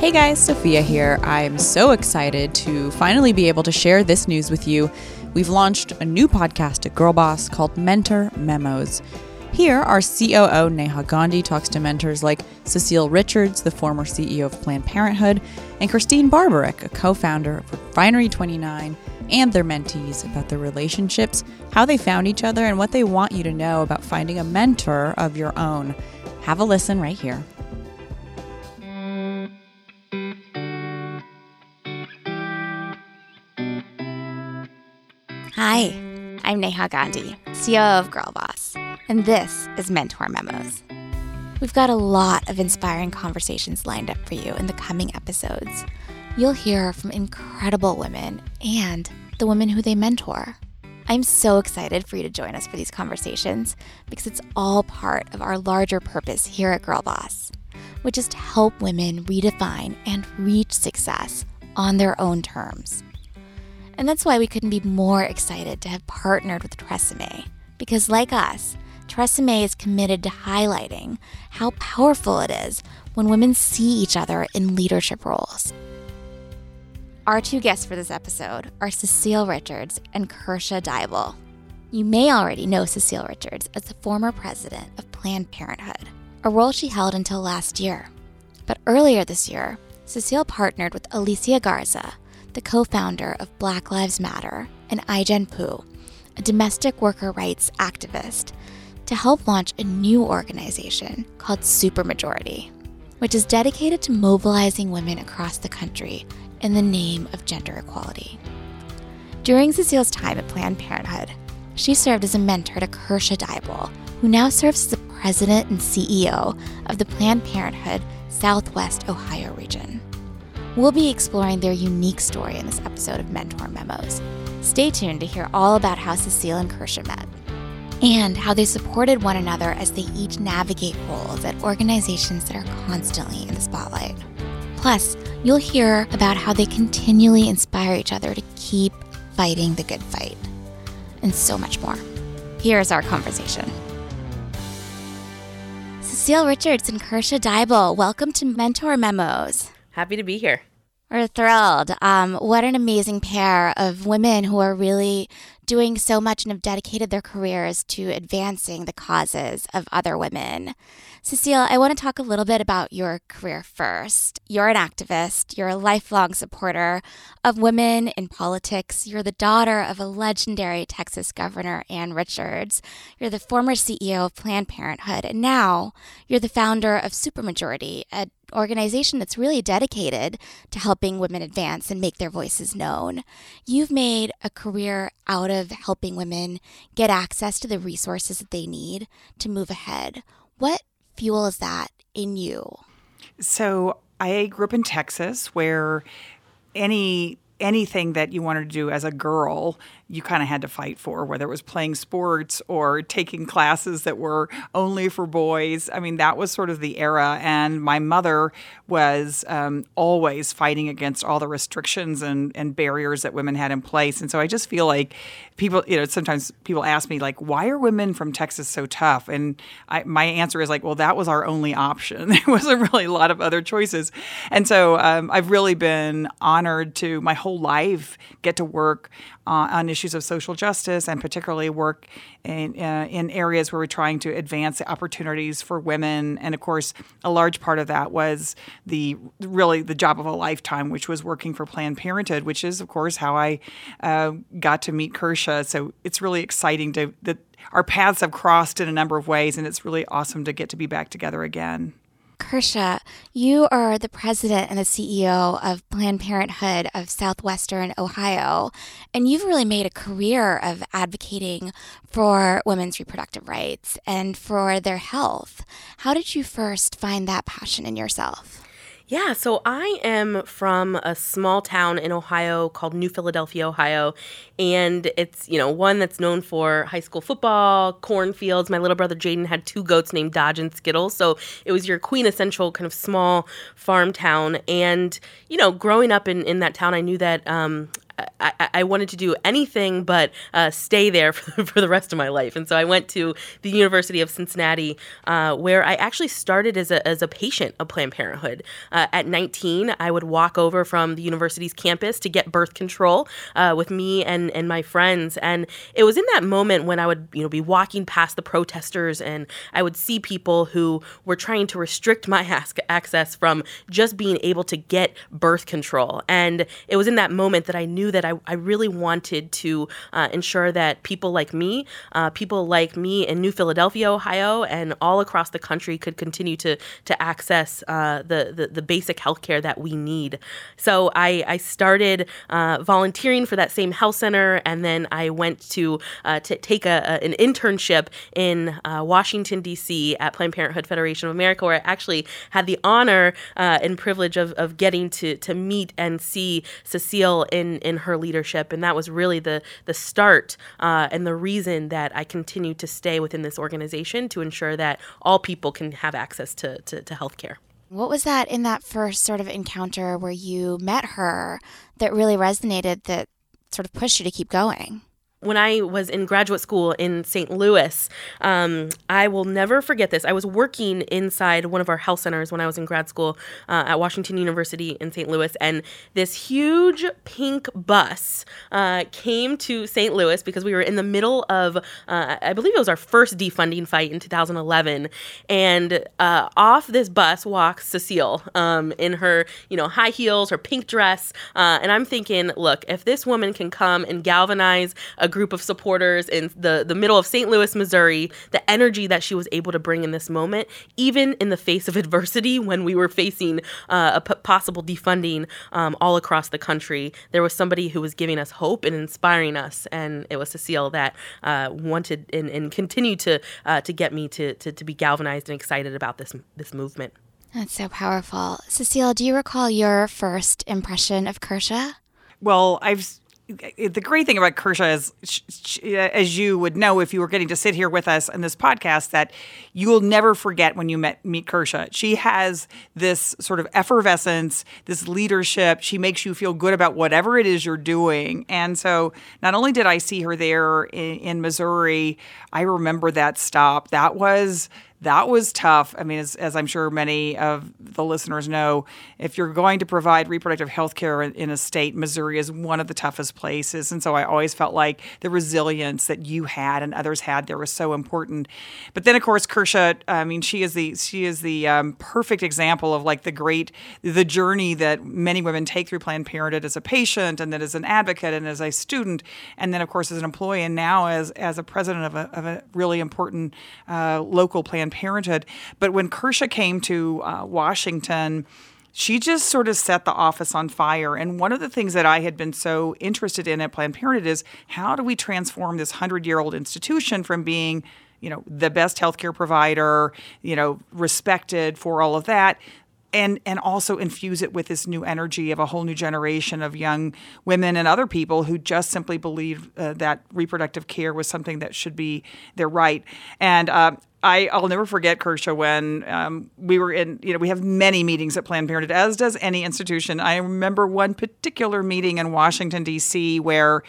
Hey guys, Sophia here. I'm so excited to finally be able to share this news with you. We've launched a new podcast at Girlboss called Mentor Memos. Here, our COO Neha Gandhi talks to mentors like Cecile Richards, the former CEO of Planned Parenthood, and Christine Barberich, a co founder of Refinery 29, and their mentees about their relationships, how they found each other, and what they want you to know about finding a mentor of your own. Have a listen right here. Hi, I'm Neha Gandhi, CEO of Girlboss, and this is Mentor Memos. We've got a lot of inspiring conversations lined up for you in the coming episodes. You'll hear from incredible women and the women who they mentor. I'm so excited for you to join us for these conversations because it's all part of our larger purpose here at Girlboss, which is to help women redefine and reach success on their own terms. And that's why we couldn't be more excited to have partnered with Tresemme. Because, like us, Tresemme is committed to highlighting how powerful it is when women see each other in leadership roles. Our two guests for this episode are Cecile Richards and Kersha Deibel. You may already know Cecile Richards as the former president of Planned Parenthood, a role she held until last year. But earlier this year, Cecile partnered with Alicia Garza, the co founder of Black Lives Matter, and Ai-jen Poo, a domestic worker rights activist, to help launch a new organization called Supermajority, which is dedicated to mobilizing women across the country in the name of gender equality. During Cecile's time at Planned Parenthood, she served as a mentor to Kersha Deibel, who now serves as the president and CEO of the Planned Parenthood Southwest Ohio region. We'll be exploring their unique story in this episode of Mentor Memos. Stay tuned to hear all about how Cecile and Kersha met and how they supported one another as they each navigate roles at organizations that are constantly in the spotlight. Plus, you'll hear about how they continually inspire each other to keep fighting the good fight, and so much more. Here's our conversation. Cecile Richards and Kersha Deibel, welcome to Mentor Memos. Happy to be here. We're thrilled. Um, what an amazing pair of women who are really doing so much and have dedicated their careers to advancing the causes of other women. Cecile, I want to talk a little bit about your career first. You're an activist, you're a lifelong supporter of women in politics. You're the daughter of a legendary Texas governor, Ann Richards. You're the former CEO of Planned Parenthood, and now you're the founder of Supermajority, an organization that's really dedicated to helping women advance and make their voices known. You've made a career out of helping women get access to the resources that they need to move ahead. What fuels that in you? So I grew up in Texas where any anything that you wanted to do as a girl you kind of had to fight for, whether it was playing sports or taking classes that were only for boys. I mean, that was sort of the era. And my mother was um, always fighting against all the restrictions and, and barriers that women had in place. And so I just feel like people, you know, sometimes people ask me, like, why are women from Texas so tough? And I, my answer is like, well, that was our only option. There wasn't really a lot of other choices. And so um, I've really been honored to my whole life get to work uh, on issues of social justice and particularly work in, uh, in areas where we're trying to advance opportunities for women. And of course, a large part of that was the really the job of a lifetime, which was working for Planned Parenthood, which is, of course, how I uh, got to meet Kersha. So it's really exciting to that our paths have crossed in a number of ways, and it's really awesome to get to be back together again. Kersha, you are the president and the CEO of Planned Parenthood of Southwestern Ohio, and you've really made a career of advocating for women's reproductive rights and for their health. How did you first find that passion in yourself? Yeah, so I am from a small town in Ohio called New Philadelphia, Ohio. And it's, you know, one that's known for high school football, cornfields. My little brother Jaden had two goats named Dodge and Skittles. So it was your quintessential kind of small farm town. And, you know, growing up in, in that town, I knew that um, I, I wanted to do anything but uh, stay there for, for, the rest of my life. And so I went to the University of Cincinnati, uh, where I actually started as a, as a patient of Planned Parenthood. Uh, at 19, I would walk over from the university's campus to get birth control uh, with me and, and my friends. And it was in that moment when I would you know be walking past the protesters and I would see people who were trying to restrict my access from just being able to get birth control. And it was in that moment that I knew that I, I really wanted to uh, ensure that people like me, uh, people like me in New Philadelphia, Ohio, and all across the country could continue to to access uh, the, the, the basic health care that we need. So I, I started uh, volunteering for that same health center, and then I went to uh, to take a, a, an internship in uh, Washington D.C. at Planned Parenthood Federation of America, where I actually had the honor and privilege of, of getting to to meet and see Cecile in in her leadership, and that was really the the start uh, and the reason that I continue to stay within this organization to ensure that all people can have access to to, to healthcare. What was that in that first sort of encounter where you met her that really resonated that sort of pushed you to keep going? When I was in graduate school in St. Louis, um, I will never forget this. I was working inside one of our health centers when I was in grad school uh, at Washington University in St. Louis, and this huge pink bus uh, came to St. Louis because we were in the middle of, uh, I believe it was our first defunding fight in 2011, and uh, off this bus walks Cecile um, in her, you know, high heels, her pink dress, uh, and I'm thinking, look, if this woman can come and galvanize a group of supporters in the, the middle of St. Louis, Missouri, the energy that she was able to bring in this moment, even in the face of adversity when we were facing uh, a p- possible defunding um, all across the country, there was somebody who was giving us hope and inspiring us. And it was Cecile that uh, wanted and, and continued to, uh, to get me to, to, to be galvanized and excited about this, this movement. That's so powerful. Cecile, do you recall your first impression of Kersha? Well, I've the great thing about Kersha is, uh, as you would know if you were getting to sit here with us in this podcast, that you will never forget when you met, meet Kersha. She has this sort of effervescence, this leadership. She makes you feel good about whatever it is you're doing. And so, not only did I see her there in, in Missouri, I remember that stop. That was that was tough. I mean, as, as, I'm sure many of the listeners know, if you're going to provide reproductive health care in, a state, Missouri is one of the toughest places. And so I always felt like the resilience that you had and others had there was so important. But then, of course, Kersha, I mean, she is the she is the um, perfect example of like the great the journey that many women take through Planned Parenthood as a patient and then as an advocate and as a student, and then of course as an employee and now as as a president of a, of a really important uh, local Planned Planned Parenthood. But when Kersha came to uh, Washington, she just sort of set the office on fire. And one of the things that I had been so interested in at Planned Parenthood is how do we transform this 100 year old institution from being you know the best healthcare provider you know respected for all of that and and also infuse it with this new energy of a whole new generation of young women and other people who just simply believe uh, that reproductive care was something that should be their right. And uh, I, I'll never forget Kersha when um, we were in, you know, we have many meetings at Planned Parenthood, as does any institution. I remember one particular meeting in Washington, D.C., where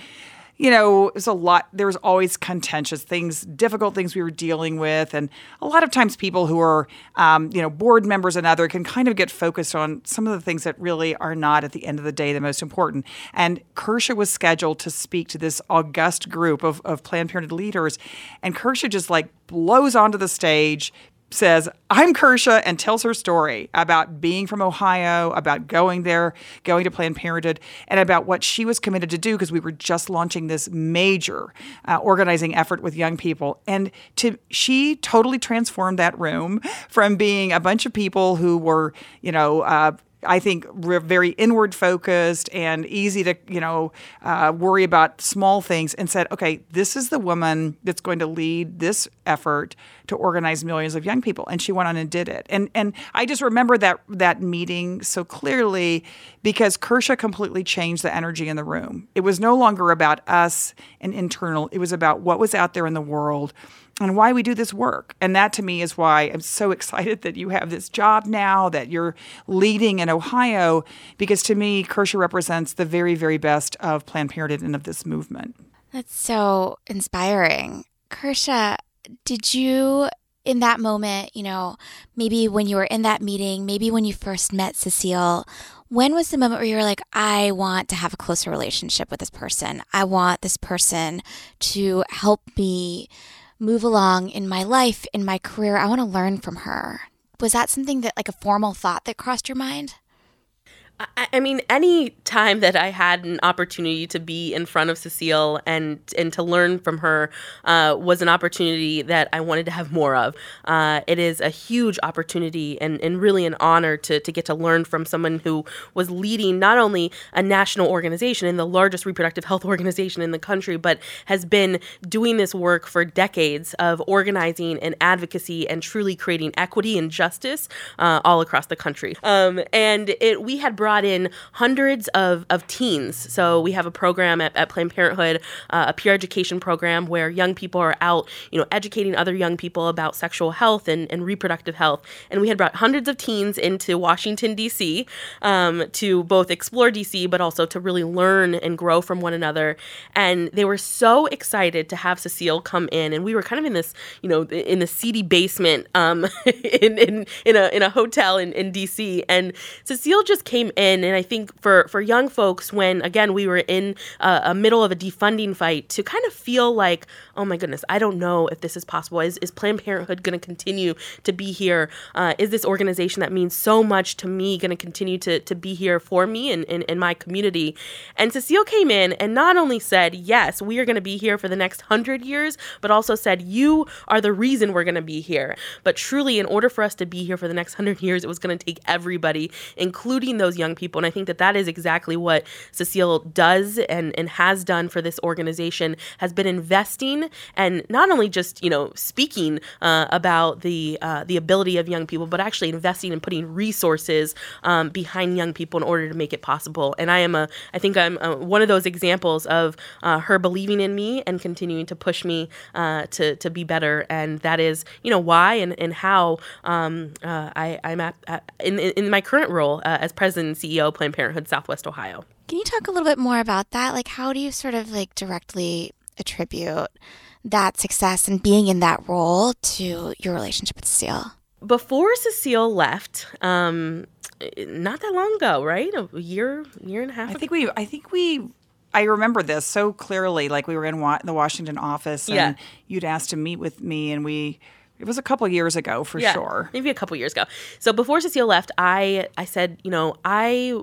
you know, it was a lot. There was always contentious things, difficult things we were dealing with, and a lot of times people who are, um, you know, board members and other can kind of get focused on some of the things that really are not at the end of the day the most important. And Kersha was scheduled to speak to this august group of, of Planned Parenthood leaders, and Kersha just like blows onto the stage, says, I'm Kersha, and tells her story about being from Ohio, about going there, going to Planned Parenthood, and about what she was committed to do because we were just launching this major uh, organizing effort with young people. And to she totally transformed that room from being a bunch of people who were, you know, uh, I think very inward focused and easy to you know uh, worry about small things, and said, okay, this is the woman that's going to lead this effort to organize millions of young people, and she went on and did it. And and I just remember that that meeting so clearly because Kersha completely changed the energy in the room. It was no longer about us and internal; it was about what was out there in the world and why we do this work. And that to me is why I'm so excited that you have this job now, that you're leading in Ohio, because to me, Kersha represents the very, very best of Planned Parenthood and of this movement. That's so inspiring. Kersha, did you in that moment, you know, maybe when you were in that meeting, maybe when you first met Cecile, when was the moment where you were like, I want to have a closer relationship with this person? I want this person to help me move along in my life, in my career. I want to learn from her. Was that something that, like, a formal thought that crossed your mind? I, I mean, any time that I had an opportunity to be in front of Cecile and and to learn from her uh, was an opportunity that I wanted to have more of. Uh, it is a huge opportunity and, and really an honor to, to get to learn from someone who was leading not only a national organization and the largest reproductive health organization in the country, but has been doing this work for decades of organizing and advocacy and truly creating equity and justice uh, all across the country. Um, and it we had brought brought in hundreds of, of teens. So we have a program at, at Planned Parenthood, uh, a peer education program where young people are out, you know, educating other young people about sexual health and, and reproductive health. And we had brought hundreds of teens into Washington, D.C. Um, to both explore D.C., but also to really learn and grow from one another. And they were so excited to have Cecile come in. And we were kind of in this, you know, in the seedy basement um, in, in, in, a, in a hotel in, in D.C. And Cecile just came in and i think for for young folks when again we were in a, a middle of a defunding fight to kind of feel like oh my goodness i don't know if this is possible. Is, is planned parenthood going to continue to be here? Uh, is this organization that means so much to me going to continue to to be here for me and in my community? And cecile came in and not only said yes we are going to be here for the next hundred years but also said you are the reason we're going to be here. But truly in order for us to be here for the next hundred years it was going to take everybody including those young people. And I think that that is exactly what Cecile does and, and has done for this organization, has been investing and not only just, you know, speaking uh, about the, uh, the ability of young people, but actually investing and putting resources um, behind young people in order to make it possible. And I am a, I think I'm a, one of those examples of uh, her believing in me and continuing to push me uh, to, to be better. And that is, you know, why and, and how um, uh, I, I'm at, at, in, in my current role uh, as president and CEO of Planned Parenthood Southwest Ohio. Can you talk a little bit more about that? Like, how do you sort of like directly attribute that success and being in that role to your relationship with Cecile? Before Cecile left, um, not that long ago, right? A year, year and a half. I think we, I think we I remember this so clearly. Like we were in wa- the Washington office, and Yeah. you'd asked to meet with me, and we. It was a couple years ago for yeah, sure. Maybe a couple years ago. So before Cecile left, I I said, you know, I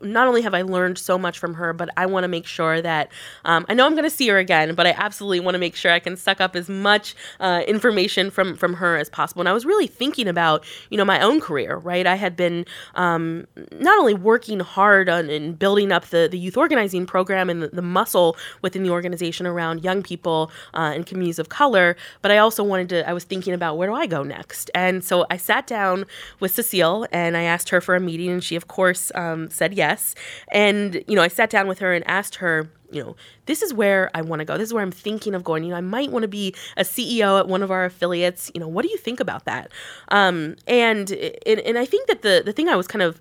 not only have I learned so much from her, but I want to make sure that um, I know I'm going to see her again, but I absolutely want to make sure I can suck up as much uh, information from from her as possible. And I was really thinking about, you know, my own career. Right, I had been um, not only working hard on and building up the the youth organizing program and the, the muscle within the organization around young people uh, and communities of color, but I also wanted to. I was thinking about where do I go next, and so I sat down with Cecile and I asked her for a meeting, and she of course um, said yes. And you know, I sat down with her and asked her you know, this is where I want to go. This is where I'm thinking of going. You know, I might want to be a CEO at one of our affiliates. You know, what do you think about that? Um, and, and and I think that the the thing I was kind of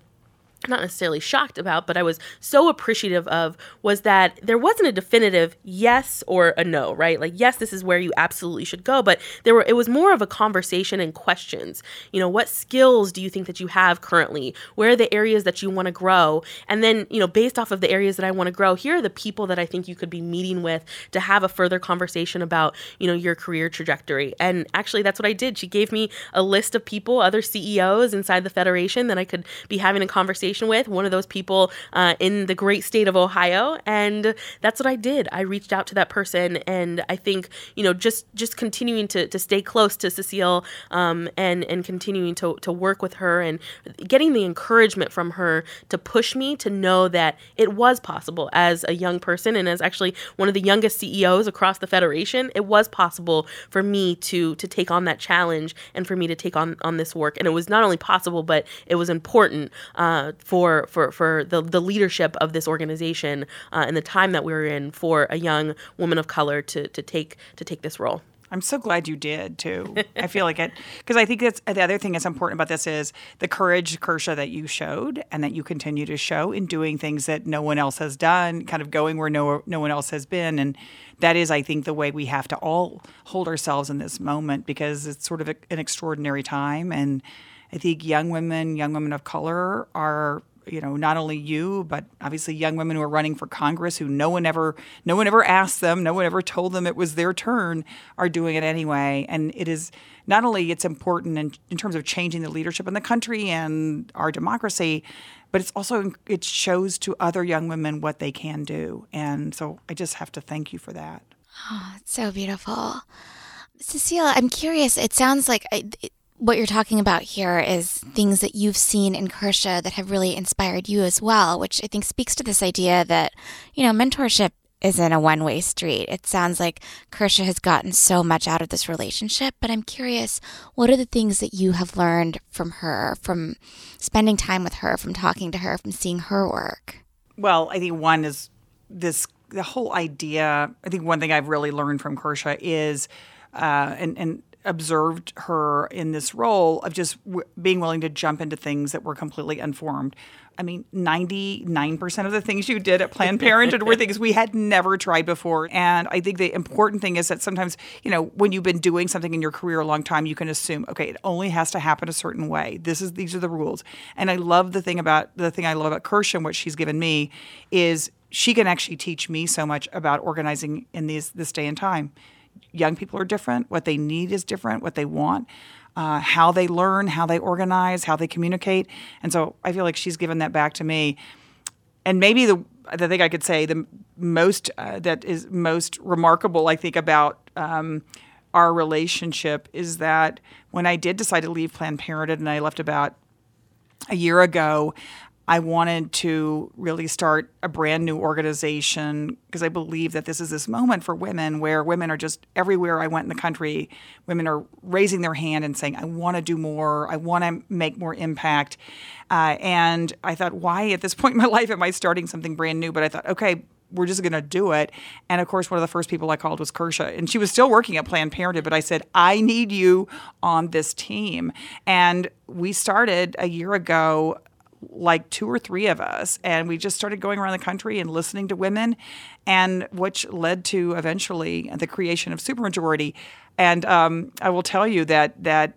not necessarily shocked about, but I was so appreciative of was that there wasn't a definitive yes or a no, right? Like yes, this is where you absolutely should go, but there were it was more of a conversation and questions. You know, what skills do you think that you have currently? Where are the areas that you want to grow? And then, you know, based off of the areas that I want to grow, here are the people that I think you could be meeting with to have a further conversation about, you know, your career trajectory. And actually that's what I did. She gave me a list of people, other CEOs inside the federation that I could be having a conversation with, one of those people uh, in the great state of Ohio. And that's what I did. I reached out to that person. And I think, you know, just just continuing to, to stay close to Cecile um, and, and continuing to, to work with her and getting the encouragement from her to push me to know that it was possible as a young person and as actually one of the youngest CEOs across the Federation, it was possible for me to to take on that challenge and for me to take on on this work. And it was not only possible, but it was important uh, for for for the the leadership of this organization uh, and the time that we were in for a young woman of color to to take to take this role. I'm so glad you did too. I feel like it because I think that's the other thing that's important about this is the courage, Kersha, that you showed and that you continue to show in doing things that no one else has done, kind of going where no no one else has been, and that is, I think, the way we have to all hold ourselves in this moment because it's sort of a, an extraordinary time, and I think young women, young women of color, are you know not only you but obviously young women who are running for congress who no one ever no one ever asked them no one ever told them it was their turn are doing it anyway. And it is not only it's important in, in terms of changing the leadership in the country and our democracy but it's also it shows to other young women what they can do. And so i just have to thank you for that. Oh it's so beautiful. Cecile i'm curious. It sounds like it, what you're talking about here is things that you've seen in Kersha that have really inspired you as well, which I think speaks to this idea that, you know, mentorship isn't a one way street. It sounds like Kersha has gotten so much out of this relationship, but I'm curious what are the things that you have learned from her, from spending time with her, from talking to her, from seeing her work? Well, I think one is this the whole idea. I think one thing I've really learned from Kersha is, uh, and, and observed her in this role of just w- being willing to jump into things that were completely unformed. I mean, 99% of the things you did at Planned Parenthood were things we had never tried before. And I think the important thing is that sometimes, you know, when you've been doing something in your career a long time, you can assume, okay, it only has to happen a certain way. This is these are the rules. And I love the thing about the thing I love about Kersha and what she's given me is she can actually teach me so much about organizing in these this day and time young people are different. What they need is different. What they want, uh, how they learn, how they organize, how they communicate. And so I feel like she's given that back to me. And maybe the the thing I could say the most uh, that is most remarkable, I think, about um, our relationship is that when I did decide to leave Planned Parenthood and I left about a year ago, I wanted to really start a brand new organization because I believe that this is this moment for women where women are just everywhere I went in the country, women are raising their hand and saying, I want to do more, I want to make more impact. Uh, and I thought, why at this point in my life am I starting something brand new? But I thought, okay, we're just going to do it. And of course, one of the first people I called was Kersha, and she was still working at Planned Parenthood. But I said, I need you on this team. And we started a year ago like two or three of us and we just started going around the country and listening to women and which led to eventually the creation of supermajority. And um, i will tell you that that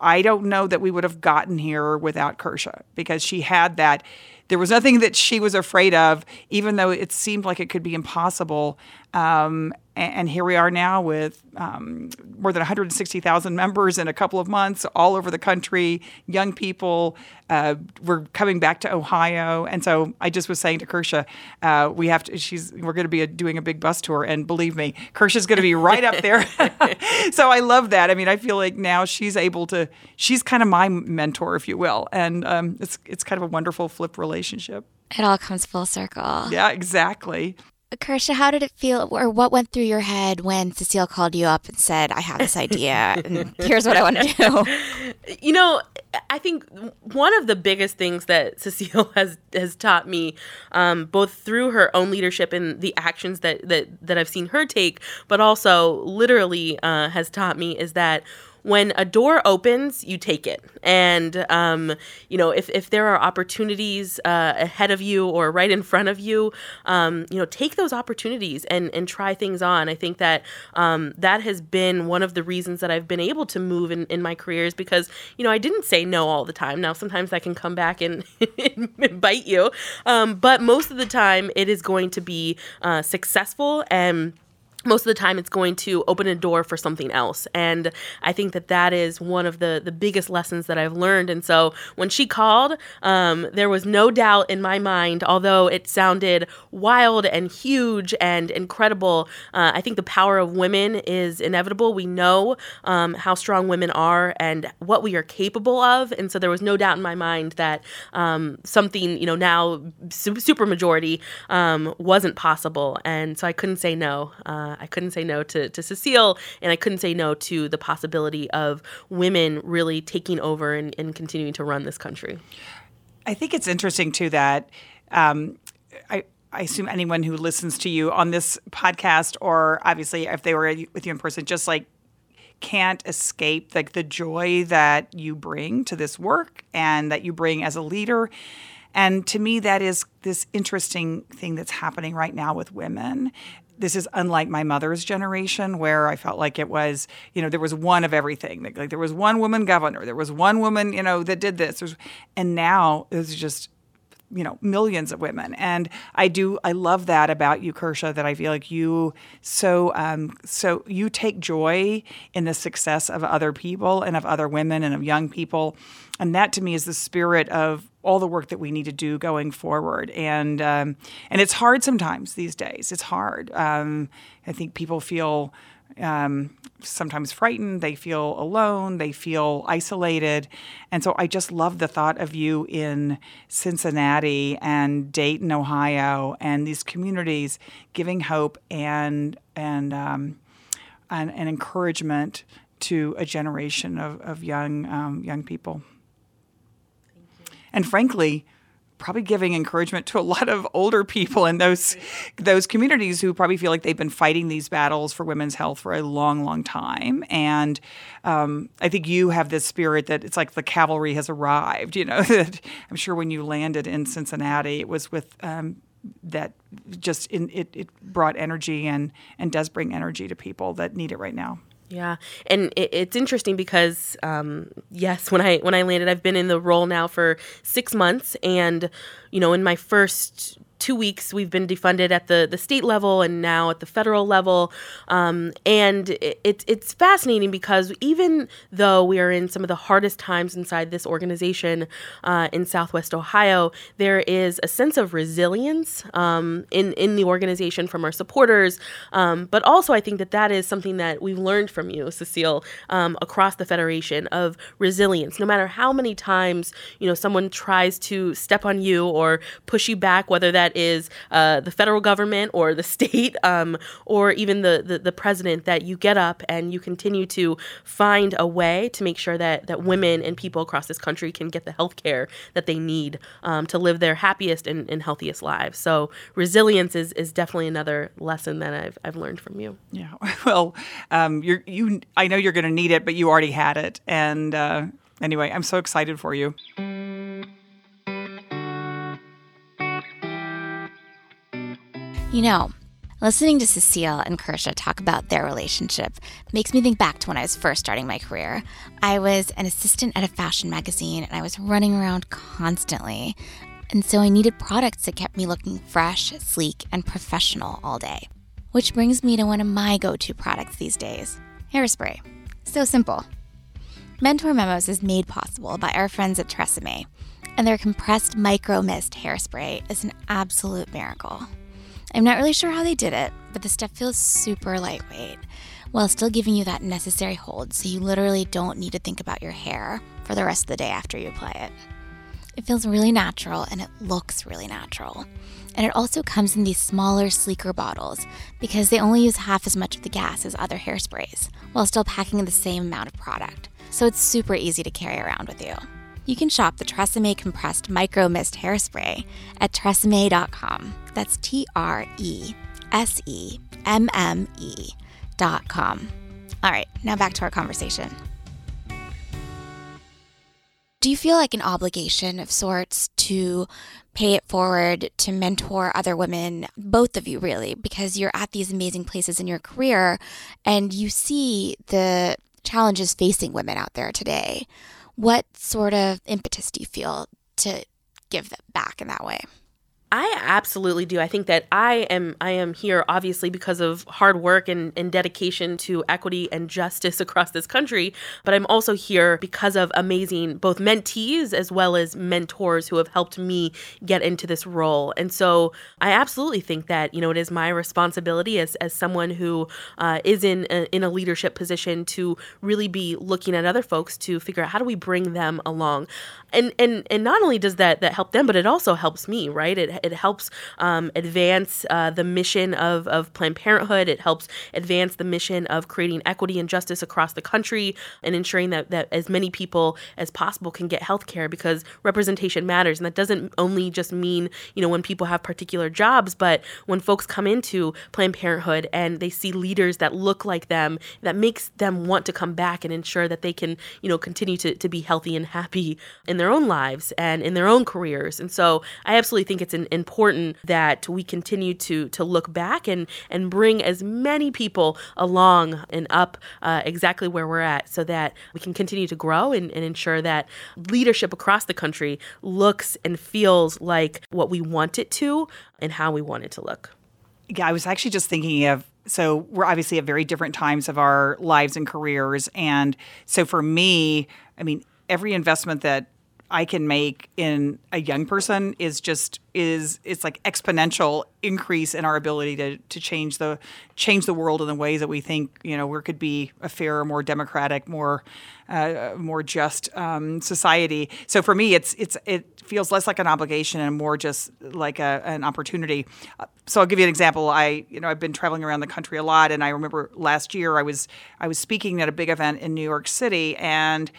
i don't know that we would have gotten here without kersha because she had that. There was nothing that she was afraid of even though it seemed like it could be impossible um, and here we are now with um, more than 160,000 members in a couple of months all over the country, young people. Uh, we're coming back to Ohio. And so I just was saying to Kersha, uh, we have to, she's, we're going to be a, doing a big bus tour. And believe me, Kersha's going to be right up there. so I love that. I mean, I feel like now she's able to, she's kind of my mentor, if you will. And um, it's, it's kind of a wonderful flip relationship. It all comes full circle. Yeah, exactly. Kersha, how did it feel, or what went through your head when Cecile called you up and said, "I have this idea, and here's what I want to do"? You know, I think one of the biggest things that Cecile has has taught me, um, both through her own leadership and the actions that that that I've seen her take, but also literally uh, has taught me, is that when a door opens, you take it. And, um, you know, if, if there are opportunities uh, ahead of you or right in front of you, um, you know, take those opportunities and, and try things on. I think that um, that has been one of the reasons that I've been able to move in, in my careers because, you know, I didn't say no all the time. Now, sometimes that can come back and, and bite you. Um, but most of the time, it is going to be uh, successful and most of the time it's going to open a door for something else. And i think that that is one of the the biggest lessons that i've learned. And so when she called um, there was no doubt in my mind although it sounded wild and huge and incredible uh, i think the power of women is inevitable. We know um, how strong women are and what we are capable of. And so there was no doubt in my mind that um, something you know now super majority um, wasn't possible. And so i couldn't say no uh, I couldn't say no to, to Cecile, and I couldn't say no to the possibility of women really taking over and, and continuing to run this country. I think it's interesting too that um, I, I assume anyone who listens to you on this podcast, or obviously if they were with you in person, just like can't escape like the joy that you bring to this work and that you bring as a leader. And to me, that is this interesting thing that's happening right now with women this is unlike my mother's generation where I felt like it was, you know, there was one of everything. Like, like there was one woman governor, there was one woman, you know, that did this. and now it's just you know millions of women. And i do i love that about you kersha that i feel like you so um, so you take joy in the success of other people and of other women and of young people. And that to me is the spirit of all the work that we need to do going forward. And um, and it's hard sometimes these days. It's hard. Um, i think people feel um, sometimes frightened, they feel alone, they feel isolated. And so I just love the thought of you in Cincinnati and Dayton, Ohio, and these communities giving hope and, and, um, and, and encouragement to a generation of, of young, um, young people. And frankly, probably giving encouragement to a lot of older people in those those communities who probably feel like they've been fighting these battles for women's health for a long, long time. And um, I think you have this spirit that it's like the cavalry has arrived. You know, I'm sure when you landed in Cincinnati, it was with um, that just in, it, it brought energy and and does bring energy to people that need it right now. Yeah, and it, it's interesting because um, yes, when I when I landed, I've been in the role now for six months, and you know, in my first two weeks we've been defunded at the, the state level and now at the federal level. Um, and it, it, it's fascinating because even though we are in some of the hardest times inside this organization uh, in Southwest Ohio, there is a sense of resilience um, in, in the organization from our supporters. Um, but also, I think that that is something that we've learned from you, Cecile, um, across the Federation of resilience. No matter how many times, you know, someone tries to step on you or push you back, whether that that is uh, the federal government or the state um, or even the, the, the president that you get up and you continue to find a way to make sure that that women and people across this country can get the health care that they need um, to live their happiest and, and, healthiest lives. So resilience is, is definitely another lesson that I've, I've learned from you. Yeah. Well, um, you're, you, I know you're going to need it, but you already had it. And uh, anyway, I'm so excited for you. You know, listening to Cecile and Kersha talk about their relationship makes me think back to when I was first starting my career. I was an assistant at a fashion magazine and I was running around constantly. And so I needed products that kept me looking fresh, sleek, and professional all day. Which brings me to one of my go to products these days hairspray. So simple. Mentor Memos is made possible by our friends at Tresemme, and their compressed micro mist hairspray is an absolute miracle. I'm not really sure how they did it, but the stuff feels super lightweight while still giving you that necessary hold so you literally don't need to think about your hair for the rest of the day after you apply it. It feels really natural and it looks really natural. And it also comes in these smaller, sleeker bottles because they only use half as much of the gas as other hairsprays while still packing the same amount of product. So it's super easy to carry around with you. You can shop the Tresemme Compressed Micro Mist Hairspray at tresemme.com. That's T R E S E M M E dot com. All right, now back to our conversation. Do you feel like an obligation of sorts to pay it forward, to mentor other women, both of you really, because you're at these amazing places in your career and you see the challenges facing women out there today? What sort of impetus do you feel to give them back in that way? I absolutely do. I think that I am I am here obviously because of hard work and, and dedication to equity and justice across this country, but I'm also here because of amazing both mentees as well as mentors who have helped me get into this role. And so I absolutely think that you know it is my responsibility as, as someone who uh, is in a, in a leadership position to really be looking at other folks to figure out how do we bring them along, and and and not only does that that help them, but it also helps me, right? It It helps um, advance uh, the mission of, of Planned Parenthood. It helps advance the mission of creating equity and justice across the country and ensuring that, that as many people as possible can get health care because representation matters. And that doesn't only just mean, you know, when people have particular jobs, but when folks come into Planned Parenthood and they see leaders that look like them, that makes them want to come back and ensure that they can, you know, continue to, to be healthy and happy in their own lives and in their own careers. And so I absolutely think it's an, important that we continue to to look back and and bring as many people along and up uh, exactly where we're at so that we can continue to grow and, and ensure that leadership across the country looks and feels like what we want it to and how we want it to look. Yeah, I was actually just thinking of so we're obviously at very different times of our lives and careers. And so for me, I mean, every investment that I can make in a young person is just is it's like exponential increase in our ability to to change the change the world in the ways that we think you know where could be a fairer, more democratic, more uh, more just um, society. So for me, it's it's it feels less like an obligation and more just like a, an opportunity. Uh, so I'll give you an example. I you know I've been traveling around the country a lot, and I remember last year I was I was speaking at a big event in New York City, and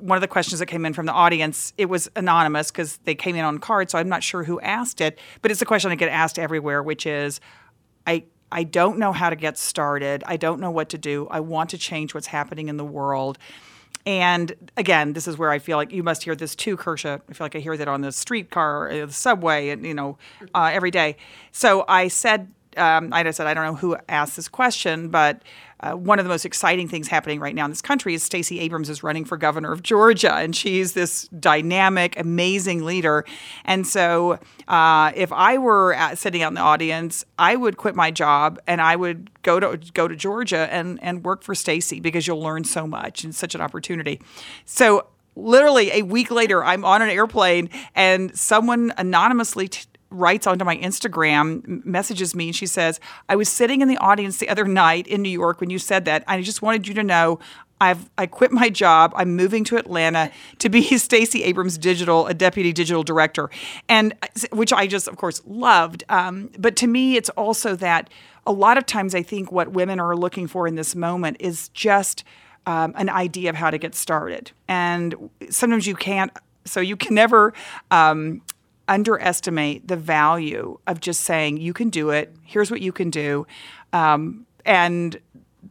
one of the questions that came in from the audience, it was anonymous because they came in on cards, so I'm not sure who asked it, but it's a question I get asked everywhere, which is, I I don't know how to get started. I don't know what to do. I want to change what's happening in the world. And again, this is where I feel like you must hear this too, Kersha. I feel like I hear that on the streetcar, or the subway, and you know, uh, every day. So I said, um, I said, I don't know who asked this question, but uh, one of the most exciting things happening right now in this country is Stacey Abrams is running for governor of Georgia, and she's this dynamic, amazing leader. And so, uh, if I were at, sitting out in the audience, I would quit my job and I would go to go to Georgia and and work for Stacey because you'll learn so much and such an opportunity. So literally a week later, I'm on an airplane and someone anonymously t- writes onto my Instagram, messages me, and she says, I was sitting in the audience the other night in New York when you said that. I just wanted you to know I've I quit my job. I'm moving to Atlanta to be Stacey Abrams digital, a deputy digital director, and which I just of course loved. Um, but to me, it's also that a lot of times I think what women are looking for in this moment is just um, an idea of how to get started, and sometimes you can't. So you can never. Um, underestimate the value of just saying, you can do it, here's what you can do. Um, and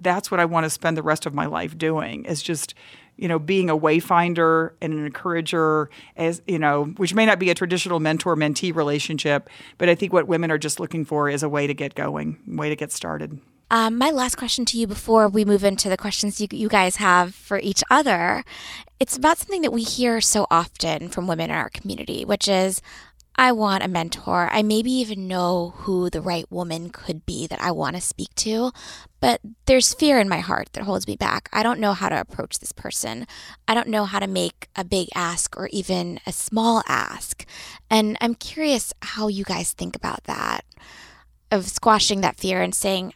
that's what I want to spend the rest of my life doing is just, you know, being a wayfinder and an encourager as, you know, which may not be a traditional mentor mentee relationship, but I think what women are just looking for is a way to get going, a way to get started. Um, my last question to you before we move into the questions you, you guys have for each other it's about something that we hear so often from women in our community, which is, I want a mentor. I maybe even know who the right woman could be that I want to speak to, but there's fear in my heart that holds me back. I don't know how to approach this person. I don't know how to make a big ask or even a small ask. And I'm curious how you guys think about that of squashing that fear and saying,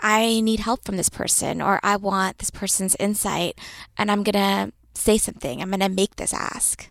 I need help from this person or I want this person's insight and I'm going to say something. I'm going to make this ask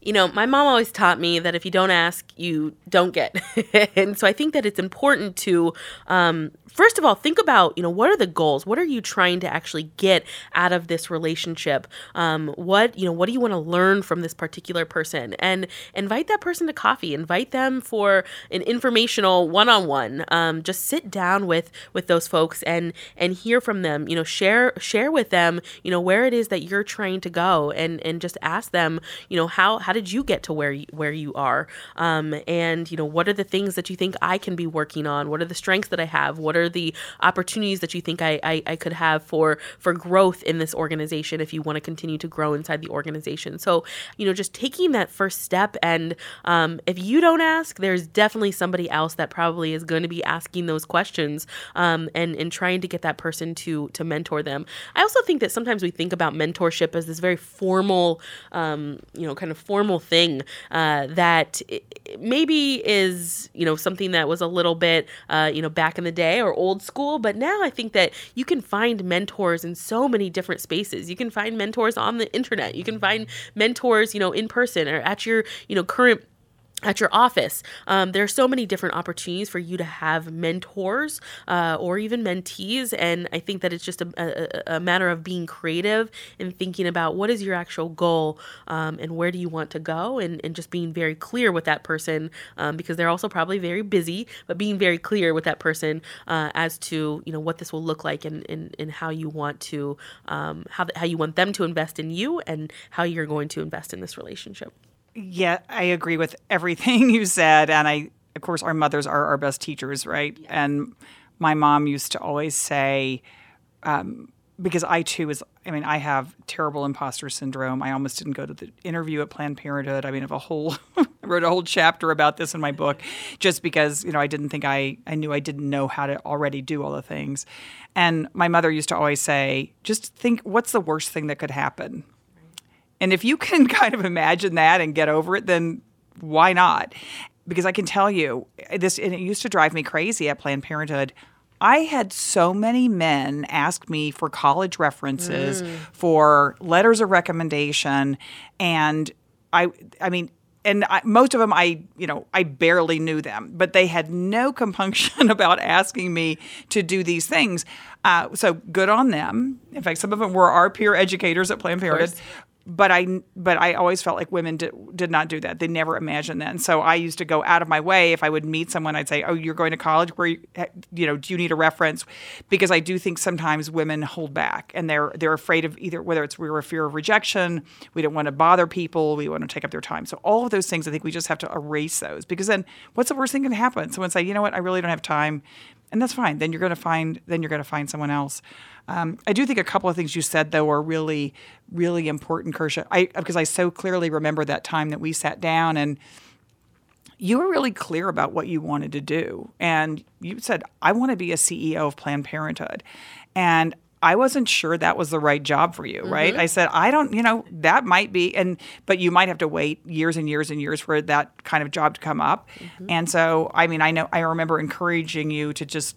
you know, my mom always taught me that if you don't ask, you don't get. and so I think that it's important to um, first of all, think about, you know, what are the goals? What are you trying to actually get out of this relationship? Um, what, you know, what do you want to learn from this particular person? And invite that person to coffee. Invite them for an informational one-on-one. Um, just sit down with with those folks and and hear from them. You know, share share with them, you know, where it is that you're trying to go, and and just ask them, you know, how how did you get to where you, where you are? Um, and you know, what are the things that you think I can be working on? What are the strengths that I have? What are the opportunities that you think I, I, I could have for for growth in this organization if you want to continue to grow inside the organization so you know just taking that first step and um, if you don't ask there's definitely somebody else that probably is going to be asking those questions um, and and trying to get that person to to mentor them i also think that sometimes we think about mentorship as this very formal um, you know kind of formal thing uh, that maybe is you know something that was a little bit uh, you know back in the day or old school, but now I think that you can find mentors in so many different spaces. You can find mentors on the internet. You can find mentors, you know, in person or at your, you know, current at your office. Um, there are so many different opportunities for you to have mentors uh, or even mentees. And I think that it's just a, a, a, matter of being creative and thinking about what is your actual goal um, and where do you want to go and, and just being very clear with that person um, because they're also probably very busy, but being very clear with that person uh, as to, you know, what this will look like and, and, and how you want to, um, how, how you want them to invest in you and how you're going to invest in this relationship. Yeah, I agree with everything you said. And I, of course, our mothers are our best teachers, right? Yeah. And my mom used to always say, um, because I too is, I mean, I have terrible imposter syndrome. I almost didn't go to the interview at Planned Parenthood. I mean, I have a whole, I wrote a whole chapter about this in my book just because, you know, I didn't think I, I knew I didn't know how to already do all the things. And my mother used to always say, just think, what's the worst thing that could happen? And if you can kind of imagine that and get over it, then why not? Because I can tell you, this and it used to drive me crazy at Planned Parenthood. I had so many men ask me for college references, mm. for letters of recommendation, and I I mean and I, most of them I, you know, I barely knew them, but they had no compunction about asking me to do these things. Uh, so good on them. In fact, some of them were our peer educators at Planned Parenthood but I but I always felt like women did, did not do that. They never imagined that. And so I used to go out of my way if I would meet someone. I'd say, "Oh, you're going to college? Where you, you know? Do you need a reference?" Because I do think sometimes women hold back and they're they're afraid of either whether it's we're a fear of rejection, we don't want to bother people, we want to take up their time. So all of those things, I think we just have to erase those because then what's the worst thing can happen? Someone say, "You know what? I really don't have time," and that's fine. Then you're going to find then you're going to find someone else. Um, I do think a couple of things you said though are really, really important, Kersha. I because I so clearly remember that time that we sat down and you were really clear about what you wanted to do, and you said, "I want to be a CEO of Planned Parenthood," and I wasn't sure that was the right job for you, right? Mm-hmm. I said, I don't, you know, that might be, and but you might have to wait years and years and years for that kind of job to come up. Mm-hmm. And so, I mean, I know I remember encouraging you to just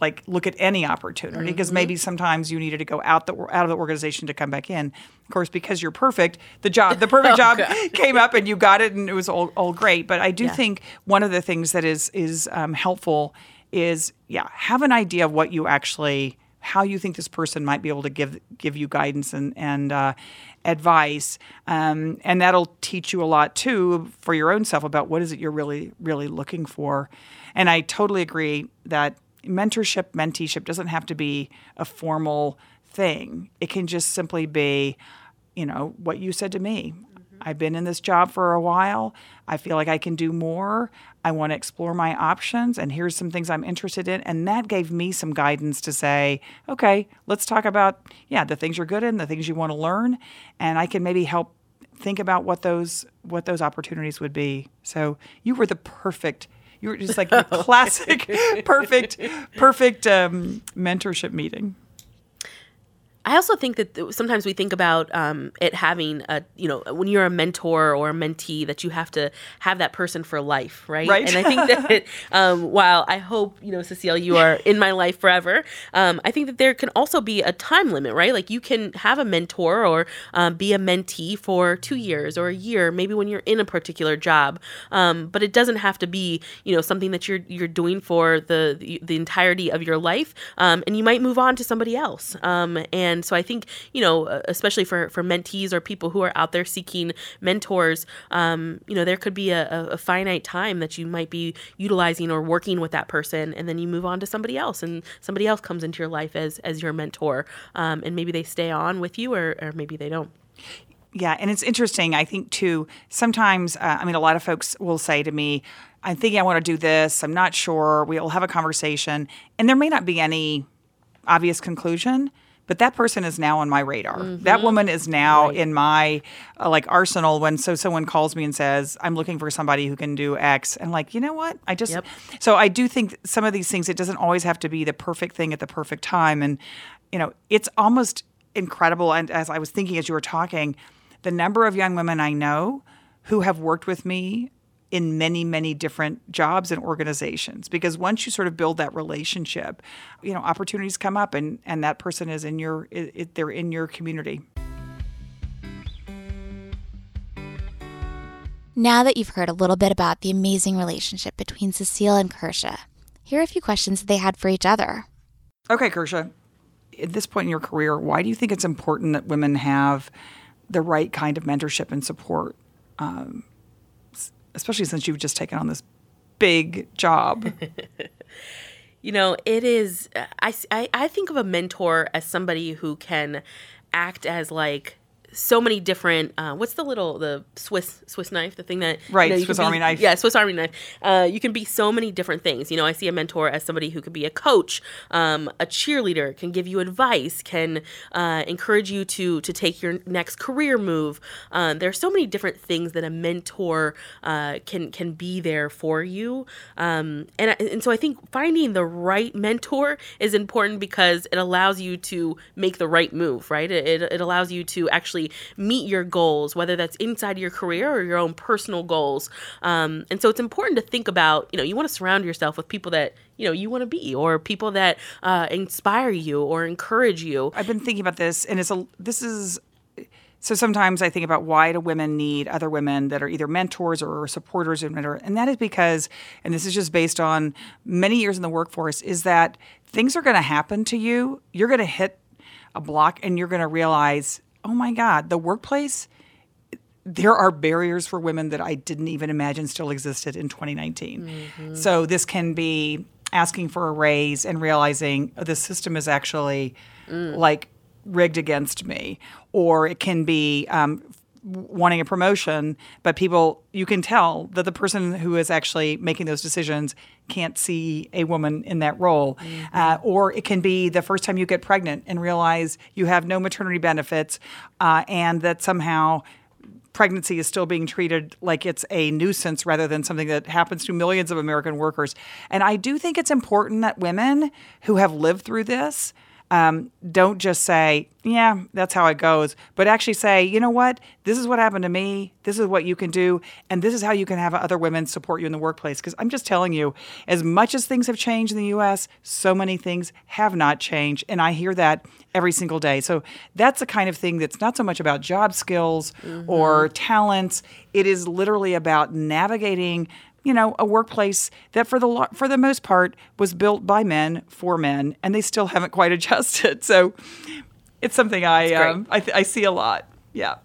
like look at any opportunity because mm-hmm. maybe sometimes you needed to go out the out of the organization to come back in. Of course, because you're perfect, the job the perfect oh, job God. came up and you got it and it was all, all great. But I do yeah. think one of the things that is is um, helpful is yeah have an idea of what you actually how you think this person might be able to give give you guidance and and uh, advice, um, and that'll teach you a lot too for your own self about what is it you're really really looking for. And I totally agree that mentorship, menteeship doesn't have to be a formal thing. It can just simply be, you know, what you said to me. Mm-hmm. I've been in this job for a while. I feel like I can do more. I want to explore my options, and here's some things I'm interested in. And that gave me some guidance to say, okay, let's talk about, yeah, the things you're good in, the things you want to learn, and I can maybe help think about what those what those opportunities would be. So you were the perfect you were just like a classic, perfect, perfect um, mentorship meeting. I also think that sometimes we think about um, it having a, you know, when you're a mentor or a mentee, that you have to have that person for life, right? Right. And I think that um, while I hope, you know, Cecile, you are in my life forever, um, I think that there can also be a time limit, right? Like you can have a mentor or um, be a mentee for two years or a year, maybe when you're in a particular job, um, but it doesn't have to be, you know, something that you're you're doing for the the, the entirety of your life, um, and you might move on to somebody else, and and so I think, you know, uh, especially for, for mentees or people who are out there seeking mentors, um, you know, there could be a, a, finite time that you might be utilizing or working with that person. And then you move on to somebody else and somebody else comes into your life as, as your mentor. Um, and maybe they stay on with you or, or maybe they don't. Yeah, and it's interesting. I think too. Sometimes, uh, I mean, a lot of folks will say to me, "I'm thinking I want to do this. I'm not sure." We'll have a conversation, and there may not be any obvious conclusion, but that person is now on my radar. Mm-hmm. That woman is now right. in my uh, like arsenal when so someone calls me and says, "I'm looking for somebody who can do X." And like, you know what? I just yep. so I do think some of these things it doesn't always have to be the perfect thing at the perfect time and you know, it's almost incredible and as I was thinking as you were talking, the number of young women I know who have worked with me in many many different jobs and organizations because once you sort of build that relationship you know opportunities come up and and that person is in your it, it, they're in your community Now that you've heard a little bit about the amazing relationship between Cecile and Kersha, here are a few questions that they had for each other. Okay, Kersha, at this point in your career, why do you think it's important that women have the right kind of mentorship and support, um, especially since you've just taken on this big job? you know, it is, uh, I, I, I think of a mentor as somebody who can act as like so many different. Uh, what's the little the Swiss Swiss knife? The thing that right you know, Swiss be, Army knife. Yeah, Swiss Army knife. Uh, you can be so many different things. You know, I see a mentor as somebody who could be a coach, um, a cheerleader, can give you advice, can uh, encourage you to to take your next career move. Uh, there are so many different things that a mentor uh, can can be there for you. Um, and and so I think finding the right mentor is important because it allows you to make the right move. Right. It, it allows you to actually meet your goals, whether that's inside your career or your own personal goals. Um, and so it's important to think about, you know, you want to surround yourself with people that, you know, you want to be or people that uh, inspire you or encourage you. I've been thinking about this, and it's a, this is, so sometimes I think about why do women need other women that are either mentors or supporters and and that is because and this is just based on many years in the workforce is that things are going to happen to you you're going to hit a block and you're going to realize oh my God, the workplace, there are barriers for women that I didn't even imagine still existed in 2019. Mm-hmm. So this can be asking for a raise and realizing oh, the system is actually mm. like rigged against me, or it can be um, wanting a promotion, but people, you can tell that the person who is actually making those decisions can't see a woman in that role. Mm-hmm. Uh, or it can be the first time you get pregnant and realize you have no maternity benefits uh, and that somehow pregnancy is still being treated like it's a nuisance rather than something that happens to millions of American workers. And I do think it's important that women who have lived through this um, don't just say, yeah, that's how it goes, but actually say, you know what, this is what happened to me. This is what you can do. And this is how you can have other women support you in the workplace. Because I'm just telling you, as much as things have changed in the US, so many things have not changed. And I hear that every single day. So that's the kind of thing that's not so much about job skills mm-hmm. or talents. It is literally about navigating you know, a workplace that for the for the most part was built by men for men, and they still haven't quite adjusted. So it's something I um, I, th- I see a lot. Yeah,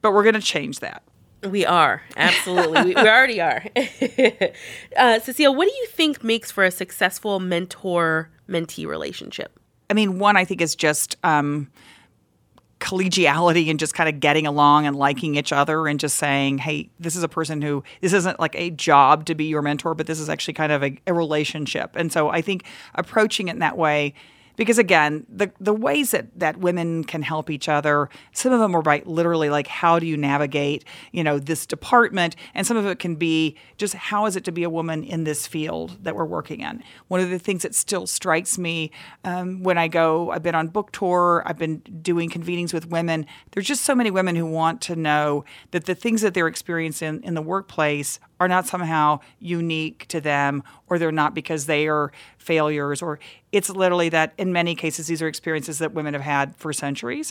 but we're going to change that. We are absolutely. we, we, already are. uh, Cecile, what do you think makes for a successful mentor mentee relationship? I mean, one I think is just um, collegiality and just kind of getting along and liking each other and just saying, hey, this is a person who, this isn't like a job to be your mentor, but this is actually kind of a, a relationship. And so I think approaching it in that way because again, the the ways that that women can help each other, some of them are by literally like how do you navigate, you know, this department, and some of it can be just how is it to be a woman in this field that we're working in. One of the things that still strikes me um, when I go, I've been on book tour, I've been doing convenings with women. There's just so many women who want to know that the things that they're experiencing in the workplace are not somehow unique to them or they're not because they are failures or it's literally that in many cases these are experiences that women have had for centuries.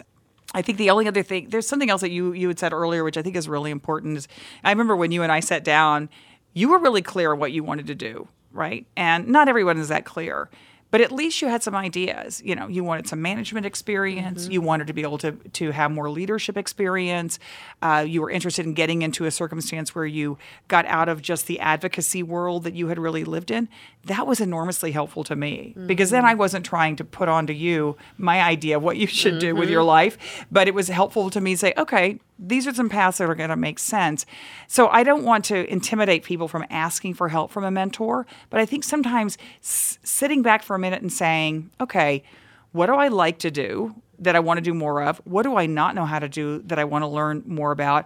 I think the only other thing there's something else that you you had said earlier which I think is really important is I remember when you and I sat down you were really clear what you wanted to do right? And not everyone is that clear but at least you had some ideas. You know, you wanted some management experience. Mm-hmm. You wanted to be able to to have more leadership experience. Uh, you were interested in getting into a circumstance where you got out of just the advocacy world that you had really lived in. That was enormously helpful to me mm-hmm. because then I wasn't trying to put onto you my idea of what you should mm-hmm. do with mm-hmm. your life, but it was helpful to me to say, okay, these are some paths that are going to make sense. So I don't want to intimidate people from asking for help from a mentor, but I think sometimes s- sitting back for a minute and saying, okay, what do I like to do that I want to do more of? What do I not know how to do that I want to learn more about?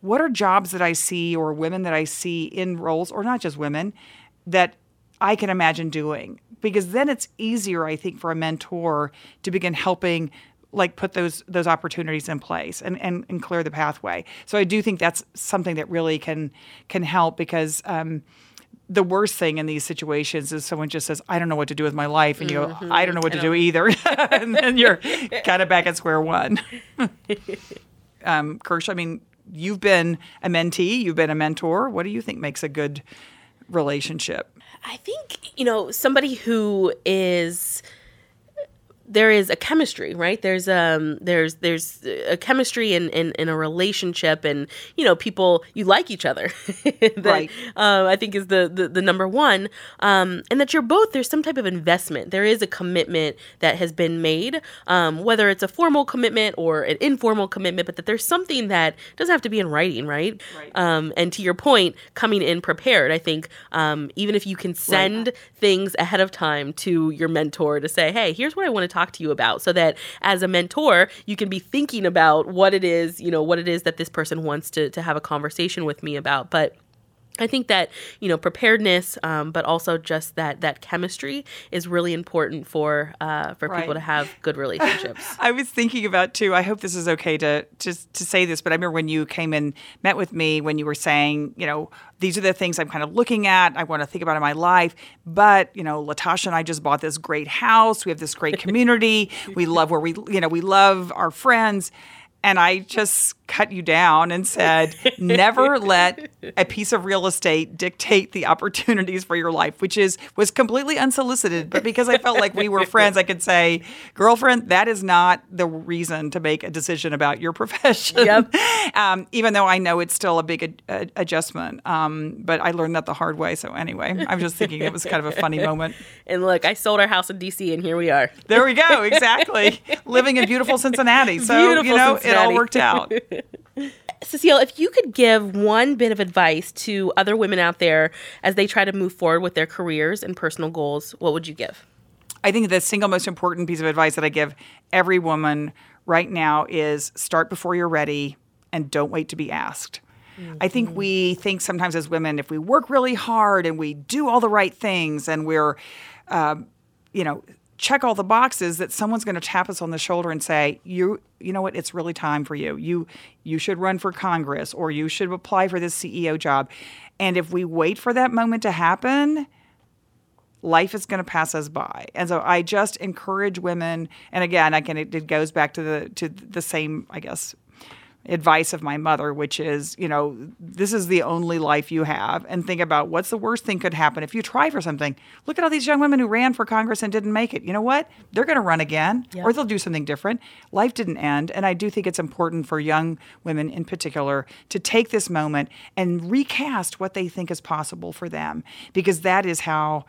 What are jobs that I see or women that I see in roles, or not just women, that I can imagine doing? Because then it's easier, I think, for a mentor to begin helping like put those those opportunities in place and, and and clear the pathway. So I do think that's something that really can can help because um, the worst thing in these situations is someone just says, "I don't know what to do with my life," and you mm-hmm. go, "I don't know what to do either," and then you're kind of back at square one. um, Kirsch, I mean, you've been a mentee, you've been a mentor. What do you think makes a good relationship? I think, you know, somebody who is there is a chemistry, right? There's um there's there's a chemistry in, in, in a relationship and you know, people you like each other. that, Right. Um, I think is the, the, the number one. Um, and that you're both there's some type of investment. There is a commitment that has been made, um, whether it's a formal commitment or an informal commitment, but that there's something that doesn't have to be in writing, right? Right. Um, and to your point, coming in prepared, I think um, even if you can send things ahead of time to your mentor to say, hey, here's what I want to talk to you about, so that as a mentor, you can be thinking about what it is, you know, what it is that this person wants to, to have a conversation with me about. But I think that you know preparedness, um, but also just that that chemistry is really important for uh, for people to have good relationships. I was thinking about too. I hope this is okay to to to say this, but I remember when you came and met with me when you were saying, you know, these are the things I'm kind of looking at. I want to think about in my life. But you know, Latasha and I just bought this great house. We have this great community. we love where we, you know, we love our friends. And I just cut you down and said, never let a piece of real estate dictate the opportunities for your life, which is was completely unsolicited. But because I felt like we were friends, I could say, girlfriend, that is not the reason to make a decision about your profession. Yep. um, even though I know it's still a big ad- ad- adjustment. Um, but I learned that the hard way. So anyway, I'm just thinking it was kind of a funny moment. and look, I sold our house in DC, and here we are. There we go. Exactly. Living in beautiful Cincinnati. So, you Beautiful know, it all worked out. Cecile, if you could give one bit of advice to other women out there as they try to move forward with their careers and personal goals, what would you give? I think the single most important piece of advice that I give every woman right now is start before you're ready and don't wait to be asked. I think we think sometimes as women, if we work really hard and we do all the right things and we're, um, you know, check all the boxes, that someone's going to tap us on the shoulder and say, "You, you know what? It's really time for you. You, you should run for Congress or you should apply for this CEO job." And if we wait for that moment to happen, life is going to pass us by and so i just encourage women and again can it, it goes back to the to the same i guess advice of my mother which is you know this is the only life you have and think about what's the worst thing could happen. If you try for something look at all these young women who ran for congress and didn't make it. You know what? They're going to run again or they'll do something different. Life didn't end and i do think it's important for young women in particular to take this moment and recast what they think is possible for them because that is how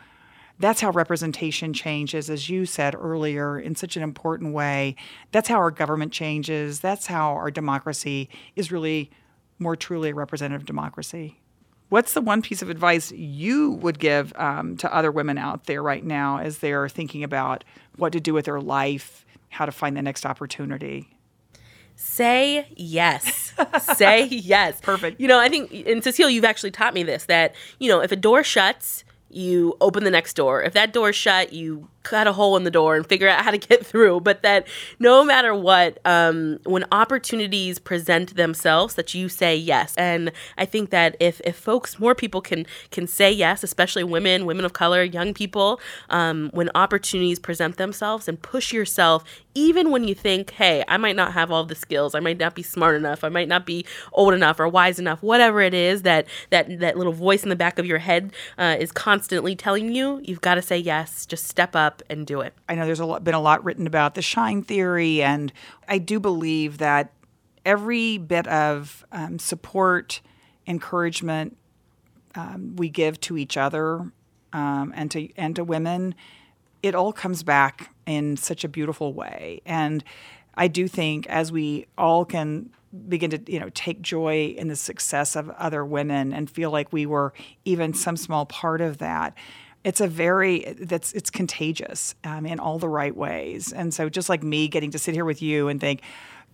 that's how representation changes, as you said earlier, in such an important way. That's how our government changes. That's how our democracy is really more truly a representative democracy. What's the one piece of advice you would give um, to other women out there right now as they're thinking about what to do with their life, how to find the next opportunity? Say yes. Say yes. Perfect. You know, I think, and Cecile, you've actually taught me this that, you know, if a door shuts, you open the next door. If that door's shut, you cut a hole in the door and figure out how to get through. But that no matter what, um, when opportunities present themselves, that you say yes. And I think that if if folks, more people can can say yes, especially women, women of color, young people, um, when opportunities present themselves, and push yourself, even when you think, hey, I might not have all the skills, I might not be smart enough, I might not be old enough or wise enough, whatever it is that that that little voice in the back of your head uh, is constantly telling you, you've got to say yes. Just step up and do it. I know there's a lot, been a lot written about the shine theory, and I do believe that every bit of um, support, encouragement um, we give to each other um, and to and to women, it all comes back in such a beautiful way. And I do think as we all can begin to you know take joy in the success of other women and feel like we were even some small part of that it's a very that's it's contagious um, in all the right ways. And so just like me getting to sit here with you and think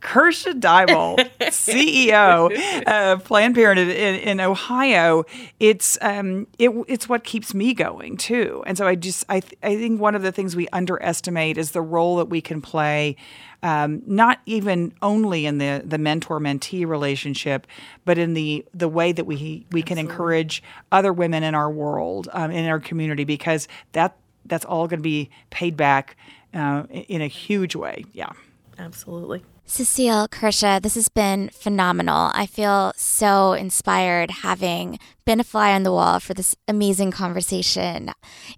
Kersha Deibel, CEO of Planned Parenthood in, in Ohio, it's um, it, it's what keeps me going too. And so I just I th- I think one of the things we underestimate is the role that we can play, um, not even only in the the mentor mentee relationship, but in the the way that we we can encourage other women in our world, um, in our community, because that that's all going to be paid back uh, in a huge way. Yeah. Absolutely. Cecile, Kersha, this has been phenomenal. I feel so inspired having been a fly on the wall for this amazing conversation.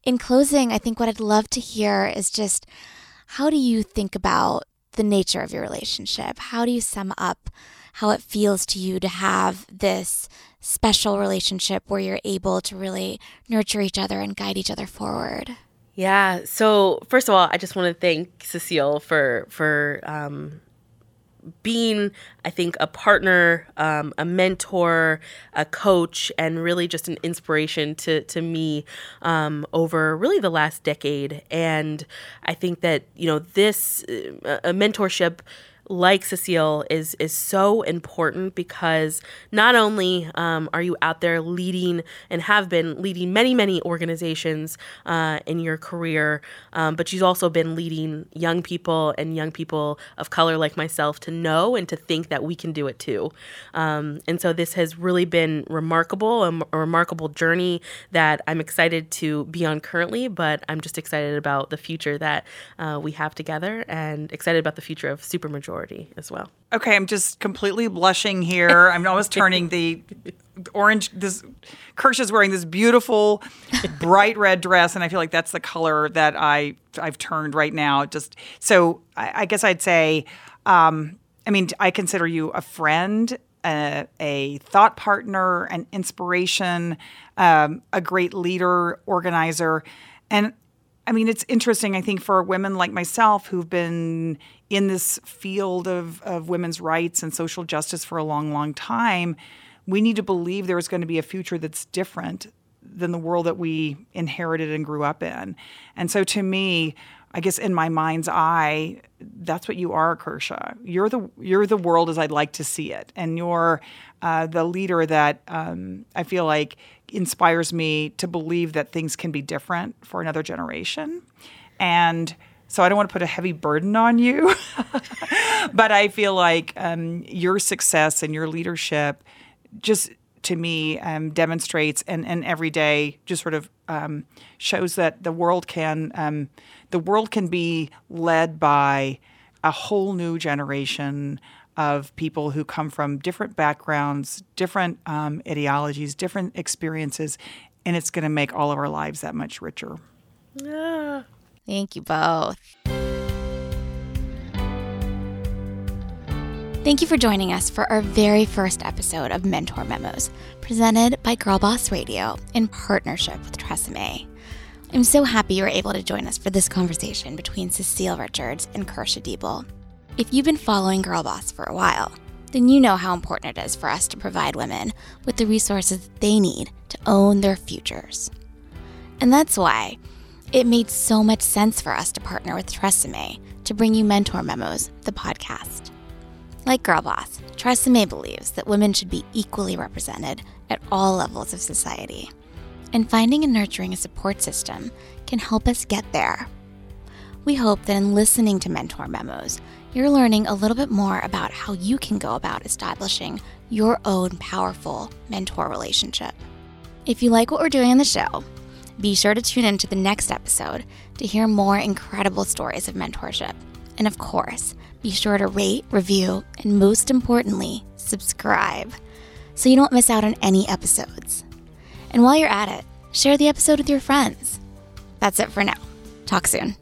In closing, I think what I'd love to hear is just how do you think about the nature of your relationship? How do you sum up how it feels to you to have this special relationship where you're able to really nurture each other and guide each other forward? Yeah. So first of all, I just want to thank Cecile for for um, being, I think, a partner, um, a mentor, a coach, and really just an inspiration to to me um, over really the last decade. And I think that you know this uh, a mentorship like Cecile is is so important because not only um, are you out there leading and have been leading many many organizations uh, in your career, um, but you've also been leading young people and young people of color like myself to know and to think that we can do it too. Um, and so this has really been remarkable, a, a remarkable journey that I'm excited to be on currently, but I'm just excited about the future that uh, we have together and excited about the future of Supermajority as well. Okay, I'm just completely blushing here. I'm almost turning the orange. This Kersha's wearing this beautiful, bright red dress, and I feel like that's the color that I I've turned right now. Just so I, I guess I'd say, um, I mean, I consider you a friend. A, a thought partner, an inspiration, um, a great leader, organizer, and I mean, it's interesting, I think, for women like myself who've been in this field of, of women's rights and social justice for a long, long time, we need to believe there's going to be a future that's different than the world that we inherited and grew up in. And so to me, I guess in my mind's eye, that's what you are, Kersha. You're the you're the world as I'd like to see it, and you're uh, the leader that um, I feel like inspires me to believe that things can be different for another generation. And so I don't want to put a heavy burden on you, but I feel like um, your success and your leadership just to me um, demonstrates and, and every day just sort of um, shows that the world can um, the world can be led by a whole new generation of people who come from different backgrounds, different um, ideologies, different experiences, and it's going to make all of our lives that much richer. Yeah. Thank you both. Thank you for joining us for our very first episode of Mentor Memos, presented by Girlboss Radio in partnership with Tresemme. I'm so happy you were able to join us for this conversation between Cecile Richards and Kersha Deibel. If you've been following Girlboss for a while, then you know how important it is for us to provide women with the resources they need to own their futures. And that's why it made so much sense for us to partner with Tresemme to bring you Mentor Memos, the podcast. Like Girlboss, Tresemme believes that women should be equally represented at all levels of society. And finding and nurturing a support system can help us get there. We hope that in listening to Mentor Memos, you're learning a little bit more about how you can go about establishing your own powerful mentor relationship. If you like what we're doing on the show, be sure to tune in to the next episode to hear more incredible stories of mentorship. And of course, be sure to rate, review, and most importantly, subscribe so you don't miss out on any episodes. And while you're at it, share the episode with your friends. That's it for now. Talk soon.